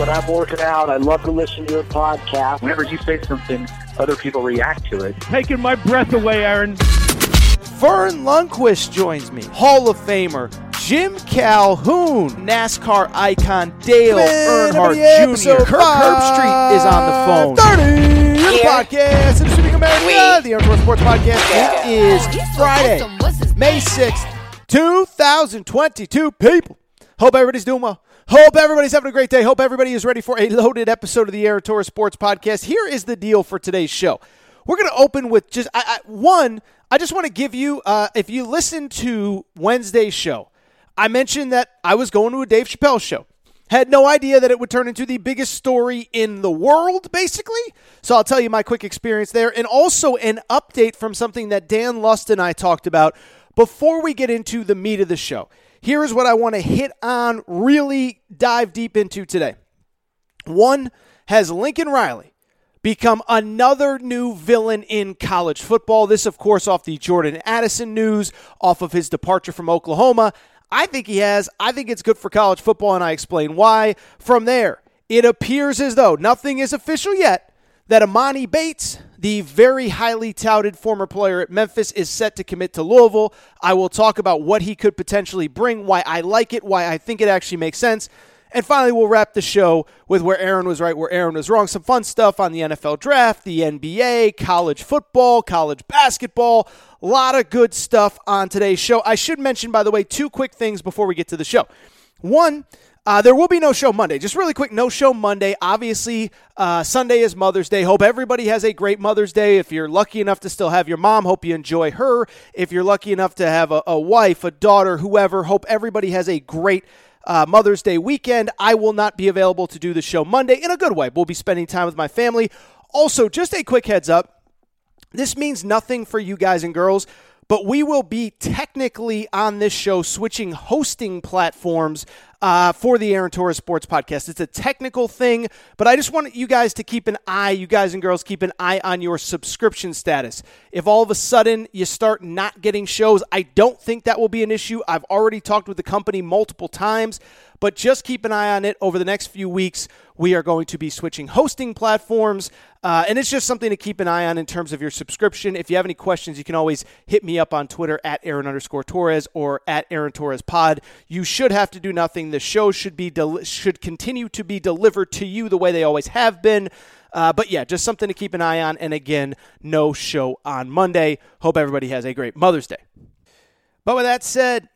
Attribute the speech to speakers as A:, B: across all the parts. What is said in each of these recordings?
A: When I'm working out. I love to listen to your podcast. Whenever you say something, other people react to it.
B: Taking my breath away, Aaron. Verne Lundquist joins me. Hall of Famer. Jim Calhoun, NASCAR icon Dale Earnhardt Jr. Kirk Herbstreit is on the phone. 30 the podcast, and Speaking America, the Earnhardt Sports Podcast. It is Friday, May 6th, 2022. People, hope everybody's doing well. Hope everybody's having a great day. Hope everybody is ready for a loaded episode of the Torres Sports Podcast. Here is the deal for today's show. We're going to open with just I, I, one. I just want to give you, uh, if you listen to Wednesday's show, I mentioned that I was going to a Dave Chappelle show. Had no idea that it would turn into the biggest story in the world, basically. So I'll tell you my quick experience there, and also an update from something that Dan Lust and I talked about before we get into the meat of the show. Here is what I want to hit on, really dive deep into today. One, has Lincoln Riley become another new villain in college football? This, of course, off the Jordan Addison news, off of his departure from Oklahoma. I think he has. I think it's good for college football, and I explain why. From there, it appears as though nothing is official yet that Emoni Bates, the very highly touted former player at Memphis, is set to commit to Louisville. I will talk about what he could potentially bring, why I like it, why I think it actually makes sense. And finally, we'll wrap the show with where Aaron was right, where Aaron was wrong. Some fun stuff on the NFL draft, the NBA, college football, college basketball. A lot of good stuff on today's show. I should mention, by the way, two quick things before we get to the show. One, uh, there will be no show Monday. Just really quick, no show Monday. Obviously, uh, Sunday is Mother's Day. Hope everybody has a great Mother's Day. If you're lucky enough to still have your mom, hope you enjoy her. If you're lucky enough to have a, a wife, a daughter, whoever, hope everybody has a great uh, Mother's Day weekend. I will not be available to do the show Monday in a good way. We'll be spending time with my family. Also, just a quick heads up this means nothing for you guys and girls, but we will be technically on this show switching hosting platforms uh, for the Aaron Torres Sports Podcast. It's a technical thing, but I just want you guys to keep an eye, you guys and girls, keep an eye on your subscription status. If all of a sudden you start not getting shows, I don't think that will be an issue. I've already talked with the company multiple times, but just keep an eye on it over the next few weeks. We are going to be switching hosting platforms, uh, and it's just something to keep an eye on in terms of your subscription. If you have any questions, you can always hit me up on Twitter at Aaron underscore Torres or at Aaron Torres Pod. You should have to do nothing. The show should be del- should continue to be delivered to you the way they always have been. Uh, but yeah, just something to keep an eye on. And again, no show on Monday. Hope everybody has a great Mother's Day. But with that said,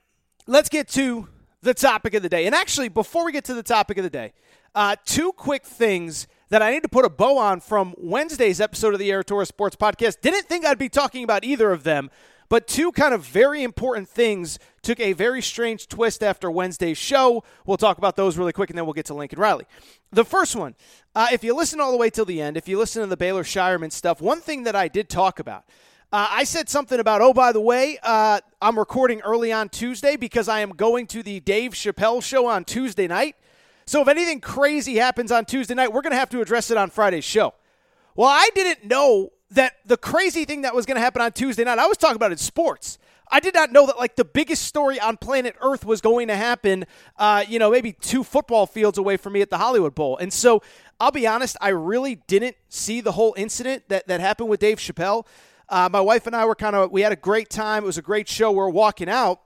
B: let's get to the topic of the day. And actually, before we get to the topic of the day, uh, two quick things that I need to put a bow on from Wednesday's episode of the Torres Sports Podcast. Didn't think I'd be talking about either of them, but two kind of very important things took a very strange twist after Wednesday's show. We'll talk about those really quick, and then we'll get to Lincoln Riley. The first one, uh, if you listen all the way till the end, if you listen to the Baylor Scheierman stuff, one thing that I did talk about. Uh, I said something about, oh, by the way, uh, I'm recording early on Tuesday because I am going to the Dave Chappelle show on Tuesday night. So if anything crazy happens on Tuesday night, we're going to have to address it on Friday's show. Well, I didn't know that the crazy thing that was going to happen on Tuesday night, I was talking about in sports. I did not know that like the biggest story on planet Earth was going to happen, uh, you know, maybe two football fields away from me at the Hollywood Bowl. And so I'll be honest, I really didn't see the whole incident that, that happened with Dave Chappelle. Uh, my wife and I were kind of, we had a great time. It was a great show. We are walking out.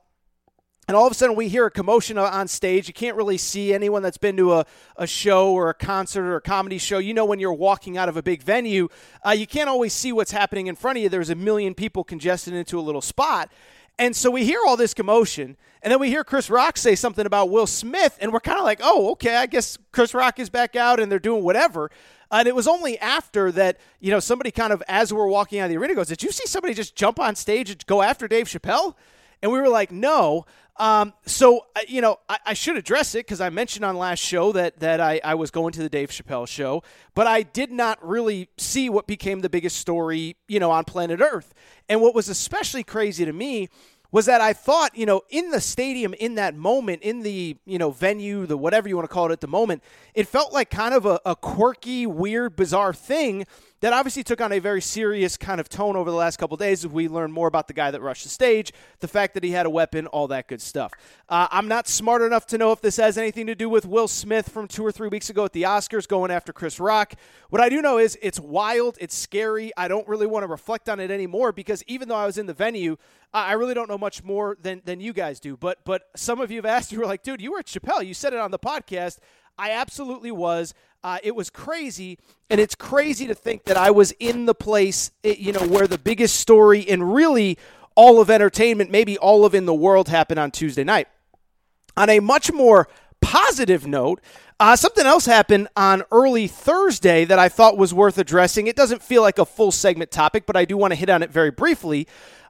B: And all of a sudden, we hear a commotion on stage. You can't really see anyone that's been to a, a show or a concert or a comedy show. You know, when you're walking out of a big venue, uh, you can't always see what's happening in front of you. There's a million people congested into a little spot. And so we hear all this commotion, and then we hear Chris Rock say something about Will Smith, and we're kind of like, oh, okay, I guess Chris Rock is back out and they're doing whatever. And it was only after that, you know, somebody kind of, as we're walking out of the arena, goes, Did you see somebody just jump on stage and go after Dave Chappelle? And we were like, No. Um, so, you know, I, I should address it because I mentioned on last show that, that I, I was going to the Dave Chappelle show, but I did not really see what became the biggest story, you know, on planet Earth. And what was especially crazy to me was that I thought, you know, in the stadium, in that moment, in the, you know, venue, the whatever you want to call it at the moment, it felt like kind of a, a quirky, weird, bizarre thing that obviously took on a very serious kind of tone over the last couple days as we learned more about the guy that rushed the stage, the fact that he had a weapon, all that good stuff. Uh, I'm not smart enough to know if this has anything to do with Will Smith from two or three weeks ago at the Oscars going after Chris Rock. What I do know is it's wild, it's scary. I don't really want to reflect on it anymore because even though I was in the venue, I really don't know much more than, than you guys do. But but some of you have asked, you were like, dude, you were at Chappelle. You said it on the podcast. I absolutely was. Uh, it was crazy, and it's crazy to think that I was in the place, eh, you know, where the biggest story in really all of entertainment, maybe all of in the world, happened on Tuesday night. On a much more positive note, uh, something else happened on early Thursday that I thought was worth addressing. It doesn't feel like a full segment topic, but I do want to hit on it very briefly.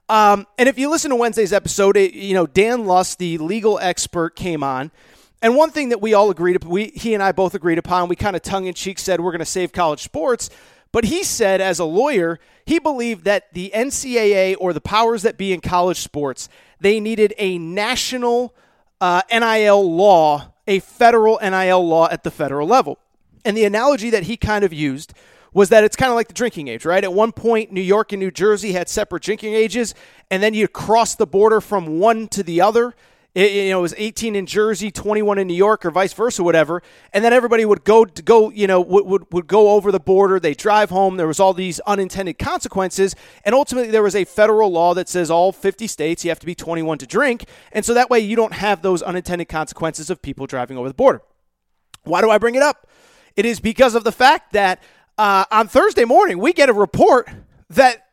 B: Um, and if you listen to Wednesday's episode, it, you know Dan Lust, the legal expert, came on and one thing that we all agreed we, he and I both agreed upon, we kind of tongue in cheek said we're going to save college sports. But he said, as a lawyer, he believed that the NCAA or the powers that be in college sports, they needed a national uh, NIL law, a federal NIL law at the federal level. And the analogy that he kind of used was that it's kind of like the drinking age, right? At one point, New York and New Jersey had separate drinking ages, and then you cross the border from one to the other it, you know, it was 18 in Jersey, 21 in New York, or vice versa, whatever. And then everybody would go to go, you know, would, would, would go over the border. They drive home. There was all these unintended consequences, and ultimately there was a federal law that says all 50 states you have to be 21 to drink, and so that way you don't have those unintended consequences of people driving over the border. Why do I bring it up? It is because of the fact that uh, on Thursday morning we get a report that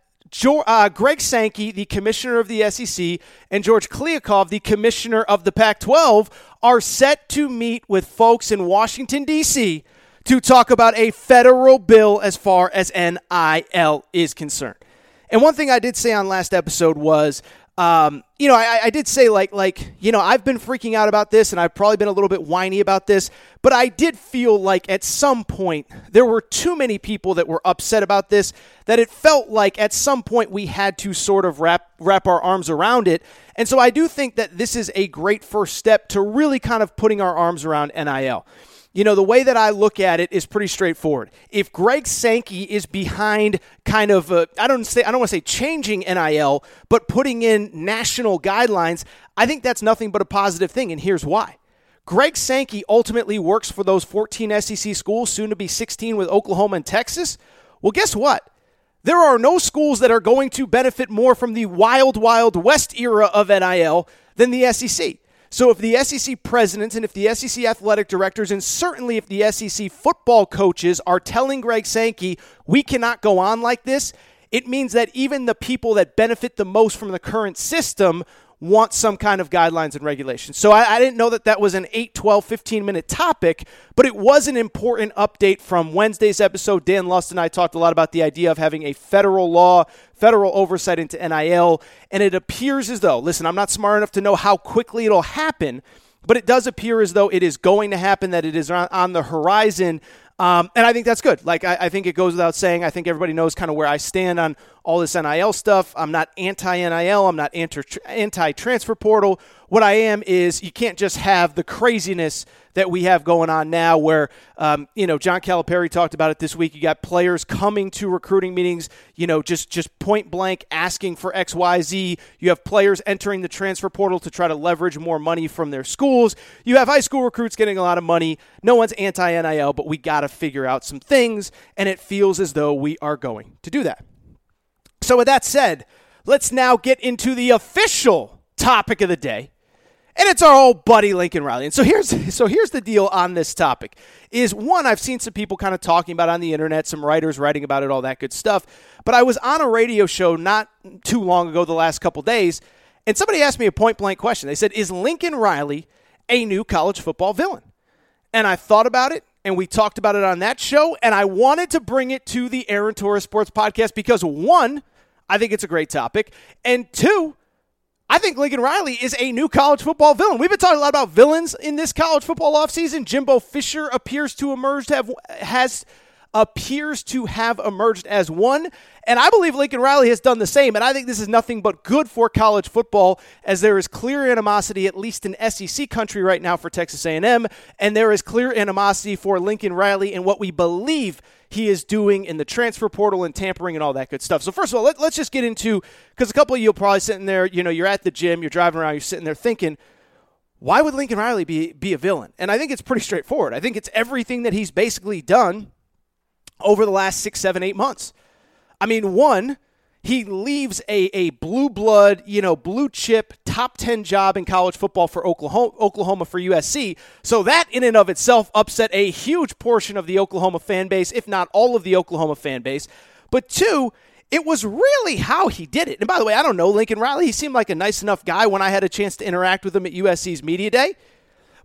B: uh, Greg Sankey, the commissioner of the SEC, and George Kliavkoff, the commissioner of the Pac 12, are set to meet with folks in Washington, D.C. to talk about a federal bill as far as NIL is concerned. And one thing I did say on last episode was um, you know, I, I, did say like like you know I've been freaking out about this, and I've probably been a little bit whiny about this, but I did feel like at some point there were too many people that were upset about this that it felt like at some point we had to sort of wrap wrap our arms around it, and so I do think that this is a great first step to really kind of putting our arms around NIL. You know, the way that I look at it is pretty straightforward. If Greg Sankey is behind kind of, uh, I don't say, I don't want to say changing NIL, but putting in national guidelines, I think that's nothing but a positive thing. And here's why. Greg Sankey ultimately works for those 14 SEC schools, soon to be 16 with Oklahoma and Texas. Well, guess what? There are no schools that are going to benefit more from the wild, wild west era of NIL than the SEC. So if the SEC presidents and if the SEC athletic directors and certainly if the SEC football coaches are telling Greg Sankey, we cannot go on like this, it means that even the people that benefit the most from the current system want some kind of guidelines and regulations. So I, I, didn't know that that was an 8, 12, 15 minute topic, but it was an important update from Wednesday's episode. Dan Lust and I talked a lot about the idea of having a federal law, federal oversight into NIL, and it appears as though, listen, I'm not smart enough to know how quickly it'll happen, but it does appear as though it is going to happen, that it is on, on the horizon. Um, and I think that's good. Like, I, I, think it goes without saying. I think everybody knows kind of where I stand on all this NIL stuff. I'm not anti NIL. I'm not anti transfer portal. What I am is you can't just have the craziness that we have going on now where, um, you know, John Calipari talked about it this week. You got players coming to recruiting meetings, you know, just, just point blank asking for X, Y, Z. You have players entering the transfer portal to try to leverage more money from their schools. You have high school recruits getting a lot of money. No one's anti NIL, but we got to figure out some things, and it feels as though we are going to do that. So, with that said, let's now get into the official topic of the day. And it's our old buddy Lincoln Riley. And so here's so here's the deal on this topic. Is one I've seen some people kind of talking about on the internet, some writers writing about it, all that good stuff. But I was on a radio show not too long ago, the last couple days, and somebody asked me a point blank question. They said, "Is Lincoln Riley a new college football villain?" And I thought about it, and we talked about it on that show, and I wanted to bring it to the Aaron Torres Sports Podcast because one, I think it's a great topic, and two, I think Lincoln Riley is a new college football villain. We've been talking a lot about villains in this college football offseason. Jimbo Fisher appears to emerge to have has appears to have emerged as one, and I believe Lincoln Riley has done the same. And I think this is nothing but good for college football, as there is clear animosity, at least in SEC country right now, for Texas A&M, and there is clear animosity for Lincoln Riley and what we believe he is doing in the transfer portal and tampering and all that good stuff. So first of all, let, us just get into because a couple of you are probably sitting there, you know, you're at the gym, you're driving around, you're sitting there thinking. Why would Lincoln Riley be, be a villain? And I think it's pretty straightforward. I think it's everything that he's basically done over the last six, seven, eight months. I mean, one, he leaves a, a blue blood, you know, blue chip top 10 job in college football for Oklahoma, Oklahoma for USC. So that in and of itself upset a huge portion of the Oklahoma fan base, if not all of the Oklahoma fan base. But two, it was really how he did it. And by the way, I don't know Lincoln Riley. He seemed like a nice enough guy when I had a chance to interact with him at USC's Media Day.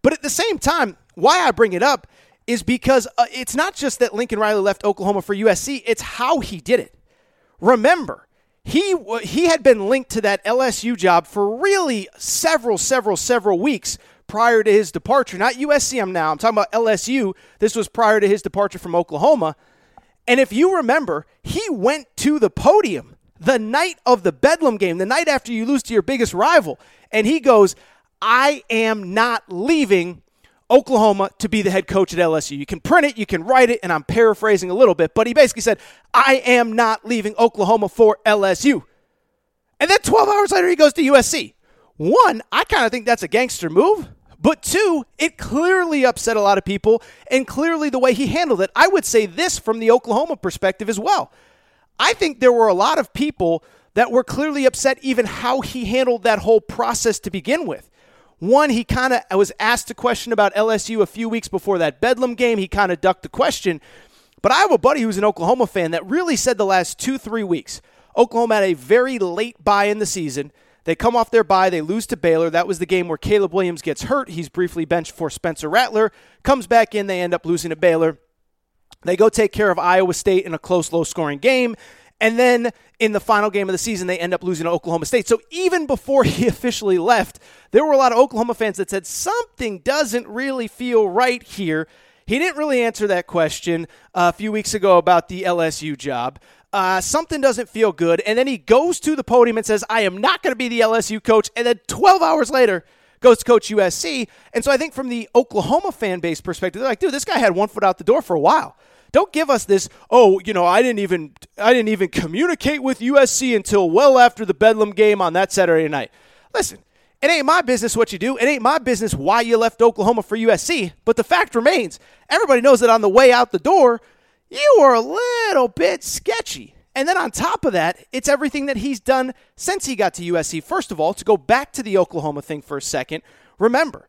B: But at the same time, why I bring it up is because uh, it's not just that Lincoln Riley left Oklahoma for USC, it's how he did it. Remember, he he had been linked to that LSU job for really several several several weeks prior to his departure. Not USC I'm now. I'm talking about LSU. This was prior to his departure from Oklahoma. And if you remember, he went to the podium the night of the Bedlam game, the night after you lose to your biggest rival, and he goes, "I am not leaving Oklahoma to be the head coach at LSU. You can print it, you can write it, and I'm paraphrasing a little bit, but he basically said, I am not leaving Oklahoma for LSU. And then 12 hours later, he goes to USC. One, I kind of think that's a gangster move. But two, it clearly upset a lot of people, and clearly the way he handled it. I would say this from the Oklahoma perspective as well. I think there were a lot of people that were clearly upset even how he handled that whole process to begin with. One, he kind of was asked a question about LSU a few weeks before that Bedlam game. He kind of ducked the question. But I have a buddy who's an Oklahoma fan that really said the last two, three weeks, Oklahoma had a very late bye in the season. They come off their bye, they lose to Baylor. That was the game where Caleb Williams gets hurt. He's briefly benched for Spencer Rattler, comes back in, they end up losing to Baylor. They go take care of Iowa State in a close, low scoring game. And then in the final game of the season, they end up losing to Oklahoma State. So even before he officially left, there were a lot of Oklahoma fans that said something doesn't really feel right here. He didn't really answer that question uh, a few weeks ago about the LSU job. Uh, something doesn't feel good. And then he goes to the podium and says, I am not going to be the LSU coach. And then 12 hours later, goes to coach USC. And so I think from the Oklahoma fan base perspective, they're like, dude, this guy had one foot out the door for a while. Don't give us this, oh, you know, I didn't even I didn't even communicate with USC until well after the Bedlam game on that Saturday night. Listen, it ain't my business what you do. It ain't my business why you left Oklahoma for USC. But the fact remains, everybody knows that on the way out the door, you were a little bit sketchy. And then on top of that, it's everything that he's done since he got to USC. First of all, to go back to the Oklahoma thing for a second, remember,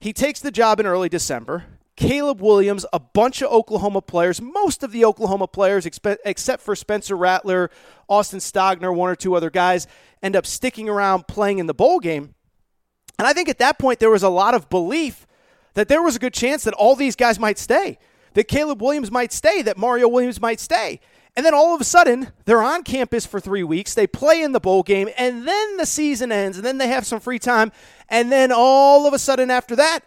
B: He takes the job in early December. Caleb Williams, a bunch of Oklahoma players, most of the Oklahoma players, except for Spencer Rattler, Austin Stogner, one or two other guys, end up sticking around playing in the bowl game. And I think at that point, there was a lot of belief that there was a good chance that all these guys might stay, that Caleb Williams might stay, that Mario Williams might stay. And then all of a sudden, they're on campus for three weeks. They play in the bowl game, and then the season ends, and then they have some free time. And then all of a sudden, after that,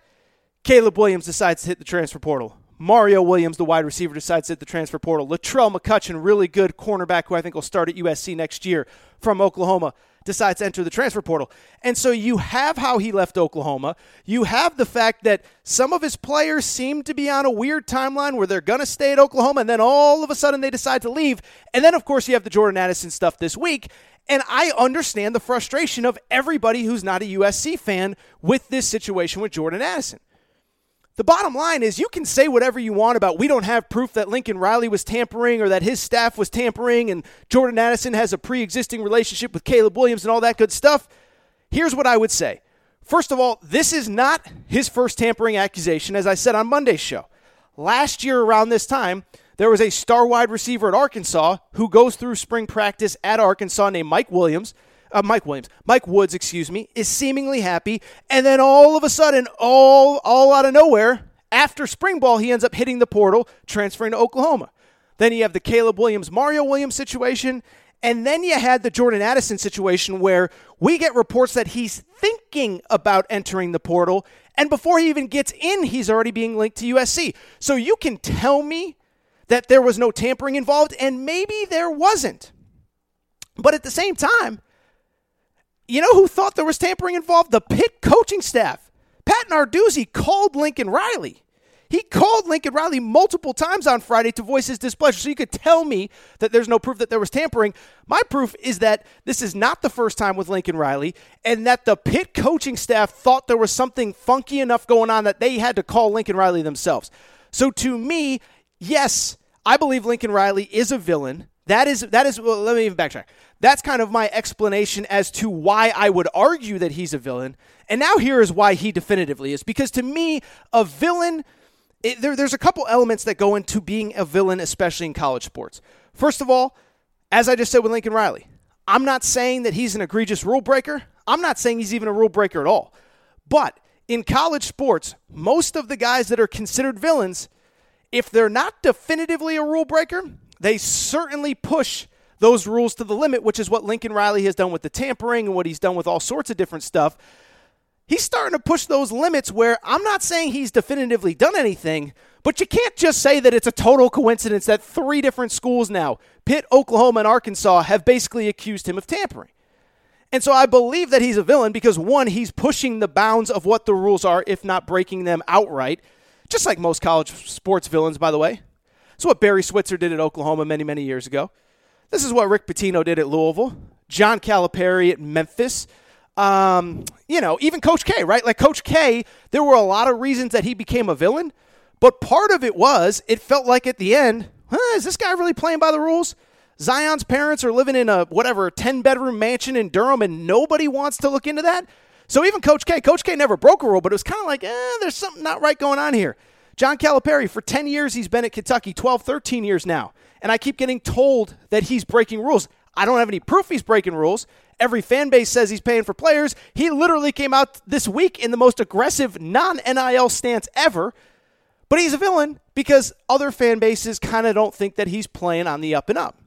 B: Caleb Williams decides to hit the transfer portal. Mario Williams, the wide receiver, decides to hit the transfer portal. Latrell McCutchin, really good cornerback who I think will start at USC next year from Oklahoma, decides to enter the transfer portal. And so you have how he left Oklahoma. You have the fact that some of his players seem to be on a weird timeline where they're going to stay at Oklahoma and then all of a sudden they decide to leave. And then, of course, you have the Jordan Addison stuff this week. And I understand the frustration of everybody who's not a USC fan with this situation with Jordan Addison. The bottom line is you can say whatever you want about we don't have proof that Lincoln Riley was tampering or that his staff was tampering and Jordan Addison has a pre existing relationship with Caleb Williams and all that good stuff. Here's what I would say. First of all, this is not his first tampering accusation, as I said on Monday's show. Last year, around this time, there was a star wide receiver at Arkansas who goes through spring practice at Arkansas named Mike Williams uh, Mike Williams, Mike Woods, excuse me, is seemingly happy, and then all of a sudden, all all out of nowhere, after spring ball, he ends up hitting the portal, transferring to Oklahoma. Then you have the Caleb Williams, Mario Williams situation, and then you had the Jordan Addison situation where we get reports that he's thinking about entering the portal, and before he even gets in, he's already being linked to USC. So you can tell me that there was no tampering involved, and maybe there wasn't. But at the same time, you know who thought there was tampering involved? The Pitt coaching staff. Pat Narduzzi called Lincoln Riley. He called Lincoln Riley multiple times on Friday to voice his displeasure. So you could tell me that there's no proof that there was tampering. My proof is that this is not the first time with Lincoln Riley, and that the Pitt coaching staff thought there was something funky enough going on that they had to call Lincoln Riley themselves. So to me, yes, I believe Lincoln Riley is a villain. That is that is well, let me even backtrack. That's kind of my explanation as to why I would argue that he's a villain. And now here is why he definitively is. Because to me, a villain, it, there, there's a couple elements that go into being a villain, especially in college sports. First of all, as I just said with Lincoln Riley, I'm not saying that he's an egregious rule breaker. I'm not saying he's even a rule breaker at all. But in college sports, most of the guys that are considered villains, if they're not definitively a rule breaker, they certainly push those rules to the limit, which is what Lincoln Riley has done with the tampering and what he's done with all sorts of different stuff. He's starting to push those limits where I'm not saying he's definitively done anything, but you can't just say that it's a total coincidence that three different schools now, Pitt, Oklahoma, and Arkansas, have basically accused him of tampering. And so I believe that he's a villain because, one, he's pushing the bounds of what the rules are, if not breaking them outright, just like most college sports villains, by the way. It's what Barry Switzer did at Oklahoma many, many years ago. This is what Rick Pitino did at Louisville, John Calipari at Memphis. Um, you know, even Coach K, right? Like Coach K, there were a lot of reasons that he became a villain, but part of it was it felt like at the end, huh, is this guy really playing by the rules? Zion's parents are living in a whatever 10 bedroom mansion in Durham and nobody wants to look into that. So even Coach K, Coach K never broke a rule, but it was kind of like, eh, there's something not right going on here. John Calipari, for 10 years, he's been at Kentucky, 12, 13 years now and I keep getting told that he's breaking rules. I don't have any proof he's breaking rules. Every fan base says he's paying for players. He literally came out this week in the most aggressive non NIL stance ever. But he's a villain because other fan bases kind of don't think that he's playing on the up and up.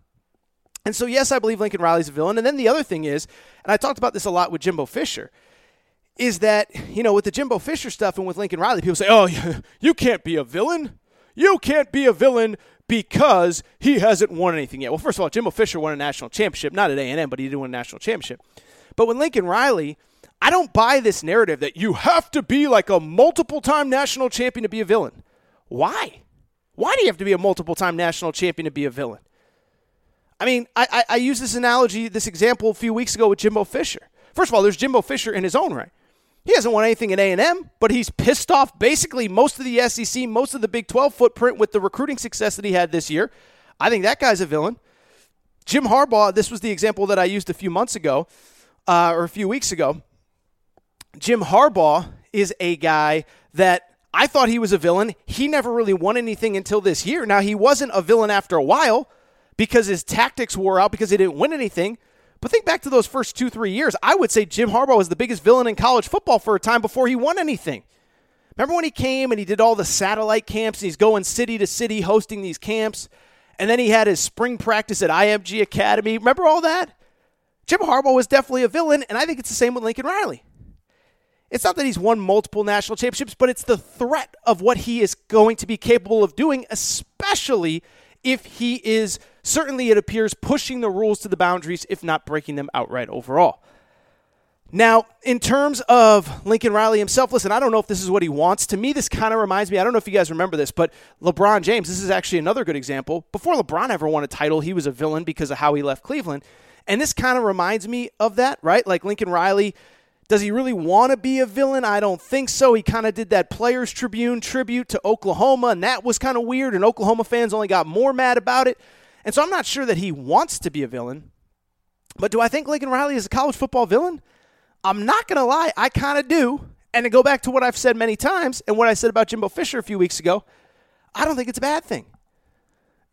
B: And so, yes, I believe Lincoln Riley's a villain. And then the other thing is, and I talked about this a lot with Jimbo Fisher, is that, you know, with the Jimbo Fisher stuff and with Lincoln Riley, people say, oh, you can't be a villain. You can't be a villain because he hasn't won anything yet. Well, first of all, Jimbo Fisher won a national championship, not at A&M, but he did win a national championship. But with Lincoln Riley, I don't buy this narrative that you have to be like a multiple time national champion to be a villain. Why? Why do you have to be a multiple time national champion to be a villain? I mean, I, I, I used this analogy, this example a few weeks ago with Jimbo Fisher. First of all, there's Jimbo Fisher in his own right. He hasn't won anything at A&M, but he's pissed off basically most of the SEC, most of the Big 12 footprint with the recruiting success that he had this year. I think that guy's a villain. Jim Harbaugh, this was the example that I used a few months ago uh, or a few weeks ago. Jim Harbaugh is a guy that I thought he was a villain. He never really won anything until this year. Now, he wasn't a villain after a while because his tactics wore out because he didn't win anything. But think back to those first two, three years. I would say Jim Harbaugh was the biggest villain in college football for a time before he won anything. Remember when he came and he did all the satellite camps and he's going city to city hosting these camps? And then he had his spring practice at IMG Academy. Remember all that? Jim Harbaugh was definitely a villain, and I think it's the same with Lincoln Riley. It's not that he's won multiple national championships, but it's the threat of what he is going to be capable of doing, especially if he is, certainly it appears, pushing the rules to the boundaries, if not breaking them outright overall. Now, in terms of Lincoln Riley himself, listen, I don't know if this is what he wants. To me, this kind of reminds me, I don't know if you guys remember this, but LeBron James, this is actually another good example. Before LeBron ever won a title, he was a villain because of how he left Cleveland. And this kind of reminds me of that, right? Like Lincoln Riley, does he really want to be a villain? I don't think so. He kind of did that Players Tribune tribute to Oklahoma, and that was kind of weird, and Oklahoma fans only got more mad about it. And so I'm not sure that he wants to be a villain. But do I think Lincoln Riley is a college football villain? I'm not going to lie, I kind of do. And to go back to what I've said many times and what I said about Jimbo Fisher a few weeks ago, I don't think it's a bad thing.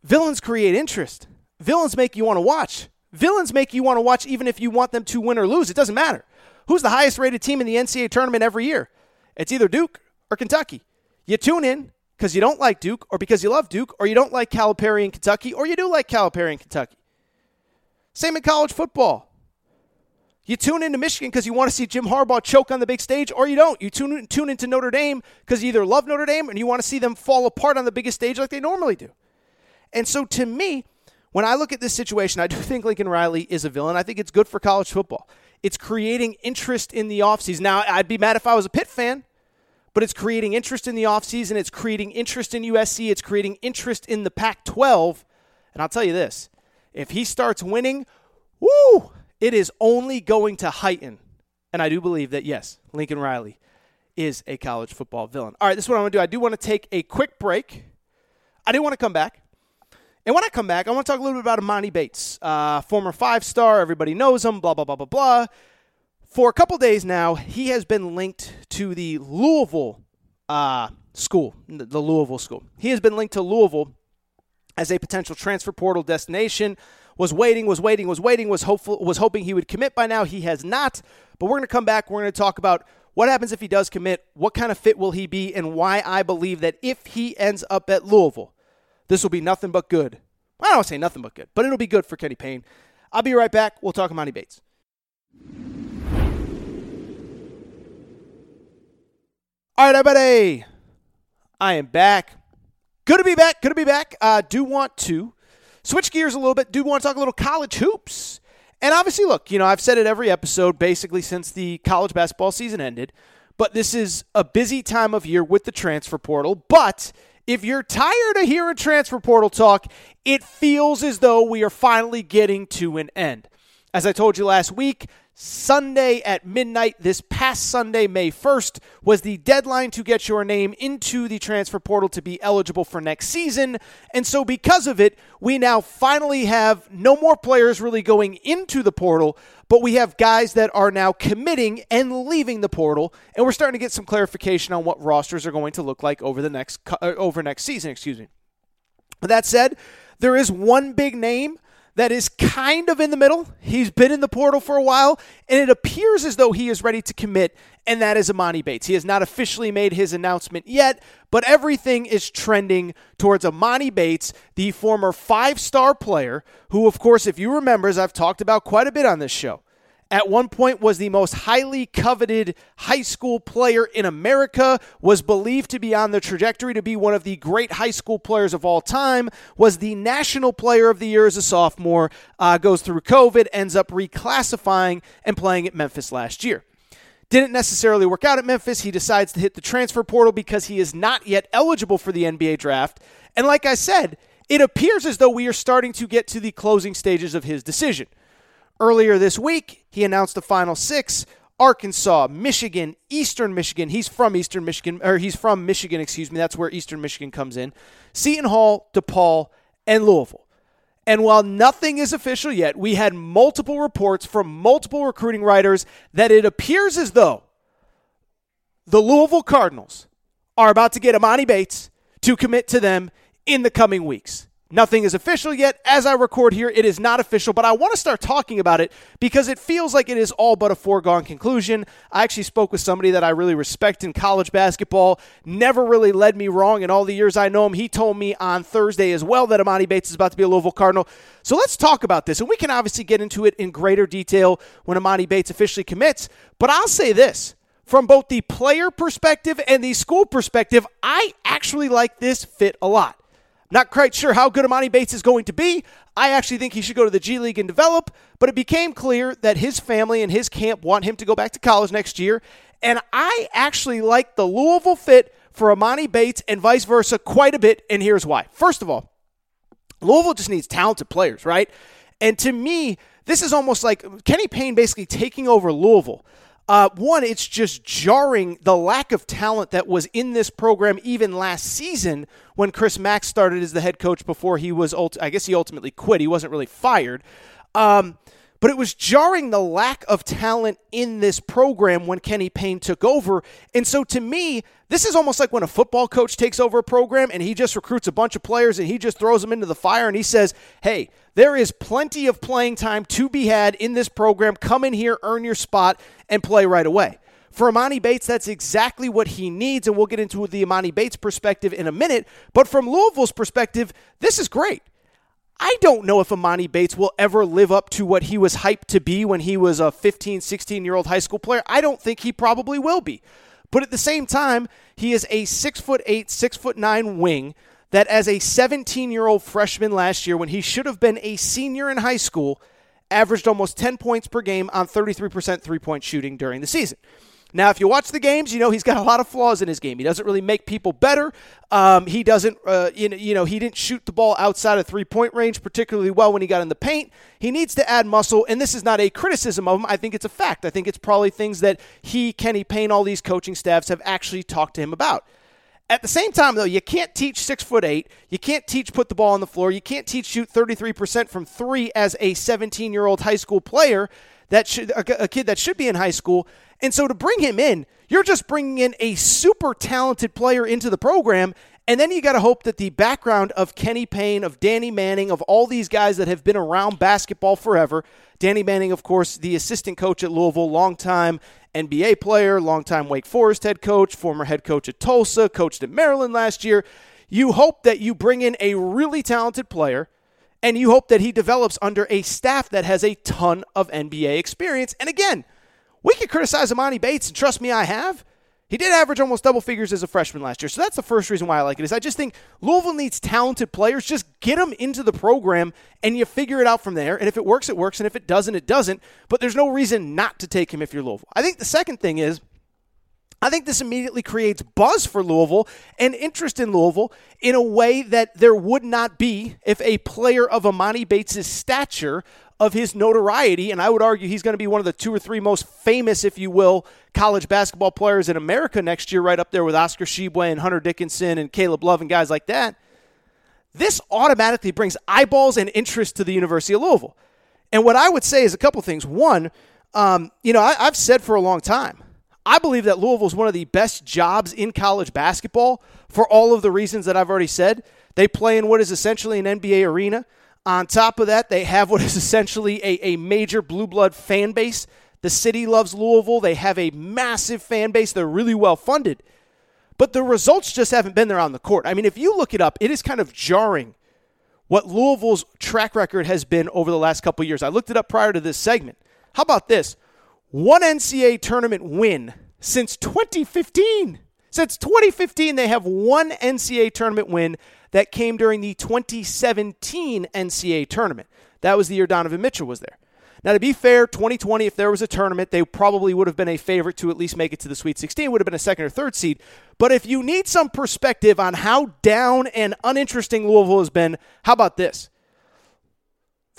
B: Villains create interest. Villains make you want to watch. Villains make you want to watch even if you want them to win or lose. It doesn't matter. Who's the highest rated team in the NCAA tournament every year? It's either Duke or Kentucky. You tune in because you don't like Duke or because you love Duke or you don't like Calipari in Kentucky or you do like Calipari in Kentucky. Same in college football. You tune into Michigan because you want to see Jim Harbaugh choke on the big stage, or you don't. You tune, tune into Notre Dame because you either love Notre Dame and you want to see them fall apart on the biggest stage like they normally do. And so to me, when I look at this situation, I do think Lincoln Riley is a villain. I think it's good for college football. It's creating interest in the offseason. Now, I'd be mad if I was a Pitt fan, but it's creating interest in the offseason. It's creating interest in USC. It's creating interest in the Pac 12. And I'll tell you this if he starts winning, woo, it is only going to heighten. And I do believe that, yes, Lincoln Riley is a college football villain. All right, this is what I'm going to do. I do want to take a quick break. I do want to come back. And when I come back, I want to talk a little bit about Emoni Bates, uh, former five star. Everybody knows him, blah, blah, blah, blah, blah. For a couple days now, he has been linked to the Louisville uh, school, the Louisville school. He has been linked to Louisville as a potential transfer portal destination was waiting, was waiting, was waiting, was hopeful, was hoping he would commit by now. He has not. But we're going to come back. We're going to talk about what happens if he does commit, what kind of fit will he be, and why I believe that if he ends up at Louisville, this will be nothing but good. I don't say nothing but good, but it'll be good for Kenny Payne. I'll be right back. We'll talk Monty Bates. All right, everybody. I am back. Good to be back. Good to be back. Uh, do want to switch gears a little bit. Do want to talk a little college hoops. And obviously, look, you know, I've said it every episode basically since the college basketball season ended, but this is a busy time of year with the transfer portal. But if you're tired of hearing transfer portal talk, it feels as though we are finally getting to an end. As I told you last week, Sunday at midnight, this past Sunday, May 1st, was the deadline to get your name into the transfer portal to be eligible for next season. And so, because of it, we now finally have no more players really going into the portal, but we have guys that are now committing and leaving the portal. And we're starting to get some clarification on what rosters are going to look like over the next, uh, over next season, excuse me. With that said, there is one big name that is kind of in the middle. He's been in the portal for a while, and it appears as though he is ready to commit, and that is Emoni Bates. He has not officially made his announcement yet, but everything is trending towards Emoni Bates, the former five star player, who, of course, if you remember, as I've talked about quite a bit on this show, at one point was the most highly coveted high school player in America, was believed to be on the trajectory to be one of the great high school players of all time, was the national player of the year as a sophomore, uh, goes through COVID, ends up reclassifying and playing at Memphis last year. Didn't necessarily work out at Memphis. He decides to hit the transfer portal because he is not yet eligible for the NBA draft. And like I said, it appears as though we are starting to get to the closing stages of his decision. Earlier this week, he announced the final six Arkansas, Michigan, Eastern Michigan. He's from Eastern Michigan, or he's from Michigan, excuse me. That's where Eastern Michigan comes in. Seton Hall, DePaul, and Louisville. And while nothing is official yet, we had multiple reports from multiple recruiting writers that it appears as though the Louisville Cardinals are about to get Emoni Bates to commit to them in the coming weeks. Nothing is official yet. As I record here, it is not official, but I want to start talking about it because it feels like it is all but a foregone conclusion. I actually spoke with somebody that I really respect in college basketball, never really led me wrong in all the years I know him. He told me on Thursday as well that Emoni Bates is about to be a Louisville Cardinal. So let's talk about this, and we can obviously get into it in greater detail when Emoni Bates officially commits. But I'll say this from both the player perspective and the school perspective, I actually like this fit a lot. Not quite sure how good Emoni Bates is going to be. I actually think he should go to the G League and develop, but it became clear that his family and his camp want him to go back to college next year. And I actually like the Louisville fit for Emoni Bates and vice versa quite a bit, and here's why. First of all, Louisville just needs talented players, right? And to me, this is almost like Kenny Payne basically taking over Louisville. Uh, one, it's just jarring the lack of talent that was in this program even last season when Chris Mack started as the head coach before he was, ult- I guess he ultimately quit. He wasn't really fired. Um, but it was jarring the lack of talent in this program when Kenny Payne took over. And so to me, this is almost like when a football coach takes over a program and he just recruits a bunch of players and he just throws them into the fire and he says, hey, there is plenty of playing time to be had in this program. Come in here, earn your spot, and play right away. For Emoni Bates, that's exactly what he needs, and we'll get into the Emoni Bates perspective in a minute. But from Louisville's perspective, this is great. I don't know if Emoni Bates will ever live up to what he was hyped to be when he was a 15, 16 year old high school player. I don't think he probably will be. But at the same time, he is a six foot eight, six foot nine wing that as a 17 year old freshman last year, when he should have been a senior in high school, averaged almost 10 points per game on 33% three point shooting during the season. Now, if you watch the games, you know he's got a lot of flaws in his game. He doesn't really make people better. Um, he doesn't, uh, you, know, you know, he didn't shoot the ball outside of three point range particularly well when he got in the paint. He needs to add muscle, and this is not a criticism of him. I think it's a fact. I think it's probably things that he, Kenny Payne, all these coaching staffs have actually talked to him about. At the same time, though, you can't teach six foot eight. You can't teach put the ball on the floor. You can't teach shoot 33% from three as a 17 year old high school player that should a, a kid that should be in high school. And so to bring him in, you're just bringing in a super talented player into the program. And then you got to hope that the background of Kenny Payne, of Danny Manning, of all these guys that have been around basketball forever. Danny Manning, of course, the assistant coach at Louisville, longtime NBA player, longtime Wake Forest head coach, former head coach at Tulsa, coached at Maryland last year. You hope that you bring in a really talented player and you hope that he develops under a staff that has a ton of NBA experience. And again, we can criticize Emoni Bates, and trust me, I have. He did average almost double figures as a freshman last year. So that's the first reason why I like it is I just think Louisville needs talented players. Just get them into the program and you figure it out from there. And if it works, it works. And if it doesn't, it doesn't. But there's no reason not to take him if you're Louisville. I think the second thing is I think this immediately creates buzz for Louisville and interest in Louisville in a way that there would not be if a player of Emoni Bates' stature, of his notoriety, and I would argue he's going to be one of the two or three most famous, if you will, college basketball players in America next year, right up there with Oscar Tshiebwe and Hunter Dickinson and Caleb Love and guys like that. This automatically brings eyeballs and interest to the University of Louisville. And what I would say is a couple things. One, um, you know, I, I've said for a long time, I believe that Louisville is one of the best jobs in college basketball for all of the reasons that I've already said. They play in what is essentially an NBA arena. On top of that, they have what is essentially a, a major blue blood fan base. The city loves Louisville. They have a massive fan base. They're really well funded. But the results just haven't been there on the court. I mean, if you look it up, it is kind of jarring what Louisville's track record has been over the last couple years. I looked it up prior to this segment. How about this? One NCAA tournament win since 2015. Since 2015, they have one NCAA tournament win that came during the 2017 NCAA tournament. That was the year Donovan Mitchell was there. Now, to be fair, 2020, if there was a tournament, they probably would have been a favorite to at least make it to the Sweet 16. Would have been a second or third seed. But if you need some perspective on how down and uninteresting Louisville has been, how about this?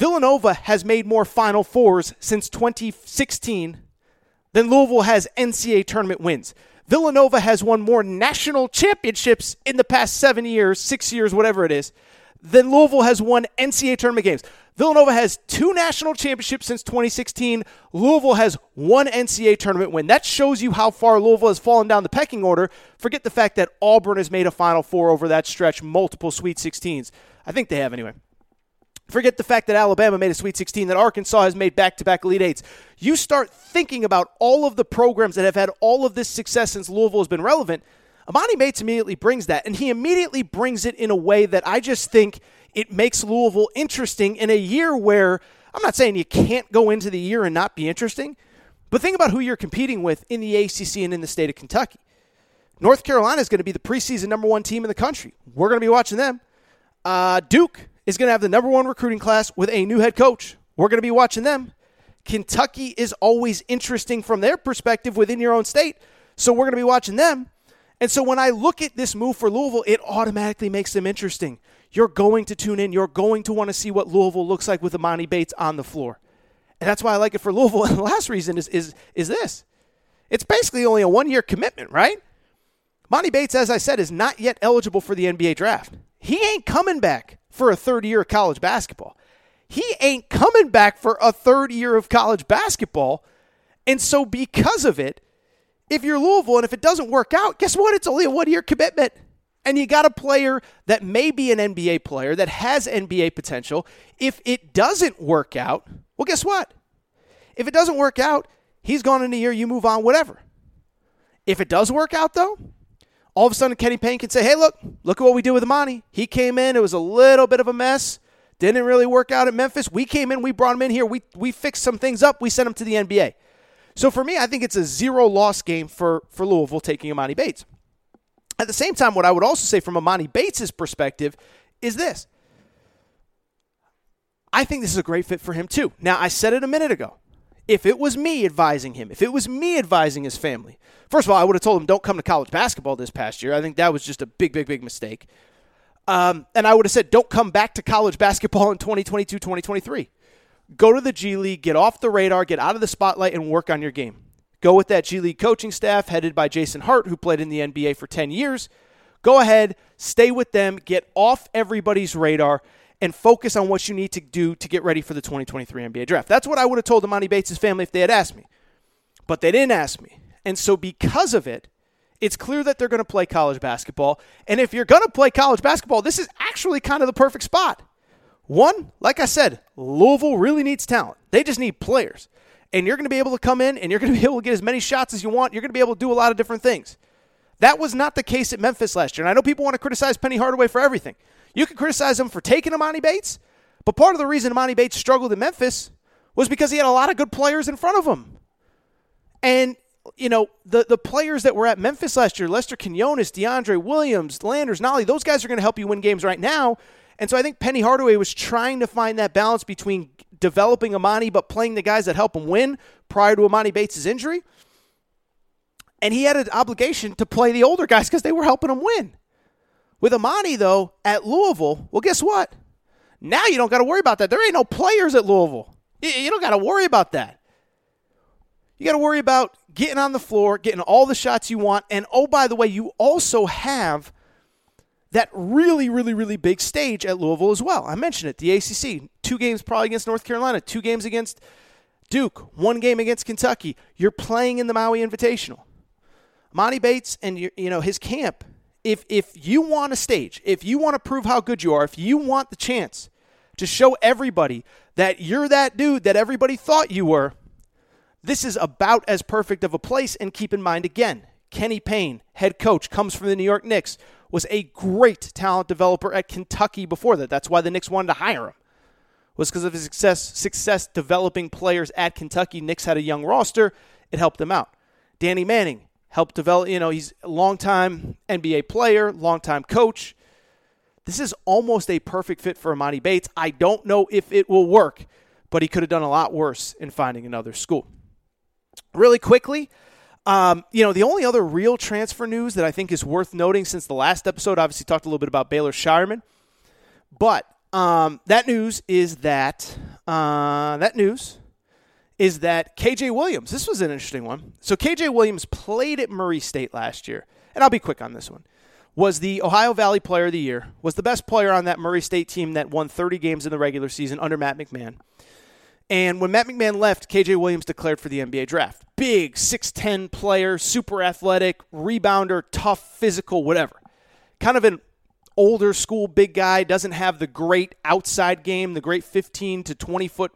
B: Villanova has made more Final Fours since 2016 than Louisville has NCAA tournament wins. Villanova has won more national championships in the past seven years, six years, whatever it is, than Louisville has won NCAA tournament games. Villanova has two national championships since 2016. Louisville has one NCAA tournament win. That shows you how far Louisville has fallen down the pecking order. Forget the fact that Auburn has made a Final Four over that stretch, multiple Sweet 16s. I think they have anyway. Forget the fact that Alabama made a Sweet 16, that Arkansas has made back to back Elite Eights. You start thinking about all of the programs that have had all of this success since Louisville has been relevant. Emoni Bates immediately brings that, and he immediately brings it in a way that I just think it makes Louisville interesting in a year where I'm not saying you can't go into the year and not be interesting, but think about who you're competing with in the ACC and in the state of Kentucky. North Carolina is going to be the preseason number one team in the country. We're going to be watching them. Uh, Duke is going to have the number one recruiting class with a new head coach. We're going to be watching them. Kentucky is always interesting from their perspective within your own state. So we're going to be watching them. And so when I look at this move for Louisville, it automatically makes them interesting. You're going to tune in. You're going to want to see what Louisville looks like with Emoni Bates on the floor. And that's why I like it for Louisville. And the last reason is, is, is this it's basically only a one year commitment, right? Emoni Bates, as I said, is not yet eligible for the NBA draft. He ain't coming back for a third year of college basketball. He ain't coming back for a third year of college basketball. And so, because of it, if you're Louisville and if it doesn't work out, guess what? It's only a one year commitment. And you got a player that may be an NBA player that has NBA potential. If it doesn't work out, well, guess what? If it doesn't work out, he's gone in a year, you move on, whatever. If it does work out, though, all of a sudden Kenny Payne can say, hey, look, look at what we did with Emoni. He came in, it was a little bit of a mess. Didn't really work out at Memphis. We came in, we brought him in here, we, we fixed some things up, we sent him to the NBA. So for me, I think it's a zero loss game for, for Louisville taking Emoni Bates. At the same time, what I would also say from Emoni Bates' perspective is this. I think this is a great fit for him too. Now, I said it a minute ago. If it was me advising him, if it was me advising his family, first of all, I would have told him don't come to college basketball this past year. I think that was just a big, big, big mistake. Um, and I would have said don't come back to college basketball in 2022, 2023. Go to the G League, get off the radar, get out of the spotlight, and work on your game. Go with that G League coaching staff headed by Jason Hart, who played in the NBA for 10 years. Go ahead, stay with them, get off everybody's radar, and focus on what you need to do to get ready for the 2023 NBA draft. That's what I would have told Emoni Bates' family if they had asked me. But they didn't ask me. And so, because of it, it's clear that they're going to play college basketball. And if you're going to play college basketball, this is actually kind of the perfect spot. One, like I said, Louisville really needs talent. They just need players. And you're going to be able to come in and you're going to be able to get as many shots as you want. You're going to be able to do a lot of different things. That was not the case at Memphis last year. And I know people want to criticize Penny Hardaway for everything. You can criticize him for taking Emoni Bates, but part of the reason Emoni Bates struggled in Memphis was because he had a lot of good players in front of him. And, you know, the, the players that were at Memphis last year, Lester Quinones, DeAndre Williams, Landers, Nolley, those guys are going to help you win games right now. And so I think Penny Hardaway was trying to find that balance between developing Emoni but playing the guys that help him win prior to Emoni Bates' injury. And he had an obligation to play the older guys because they were helping him win. With Emoni, though, at Louisville, well, guess what? Now you don't got to worry about that. There ain't no players at Louisville. You don't got to worry about that. You got to worry about getting on the floor, getting all the shots you want. And oh, by the way, you also have that really, really, really big stage at Louisville as well. I mentioned it, the ACC. Two games probably against North Carolina, two games against Duke, one game against Kentucky. You're playing in the Maui Invitational. Emoni Bates and you know his camp if if you want a stage, if you want to prove how good you are, if you want the chance to show everybody that you're that dude that everybody thought you were, this is about as perfect of a place. And keep in mind again, Kenny Payne, head coach, comes from the New York Knicks, was a great talent developer at Kentucky before that. That's why the Knicks wanted to hire him. Was because of his success success developing players at Kentucky. Knicks had a young roster. It helped them out. Danny Manning, helped develop. You know, he's a longtime NBA player, longtime coach. This is almost a perfect fit for Emoni Bates. I don't know if it will work, but he could have done a lot worse in finding another school. Really quickly, um, you know, the only other real transfer news that I think is worth noting since the last episode, obviously talked a little bit about Baylor Scheierman, but um, that news is that uh, that news is that KJ Williams. This was an interesting one. So KJ Williams played at Murray State last year, and I'll be quick on this one. Was the Ohio Valley Player of the Year? Was the best player on that Murray State team that won 30 games in the regular season under Matt McMahon. And when Matt McMahon left, KJ Williams declared for the NBA draft. Big 6'10 player, super athletic, rebounder, tough, physical, whatever. Kind of an older school big guy, doesn't have the great outside game, the great 15 to 20 foot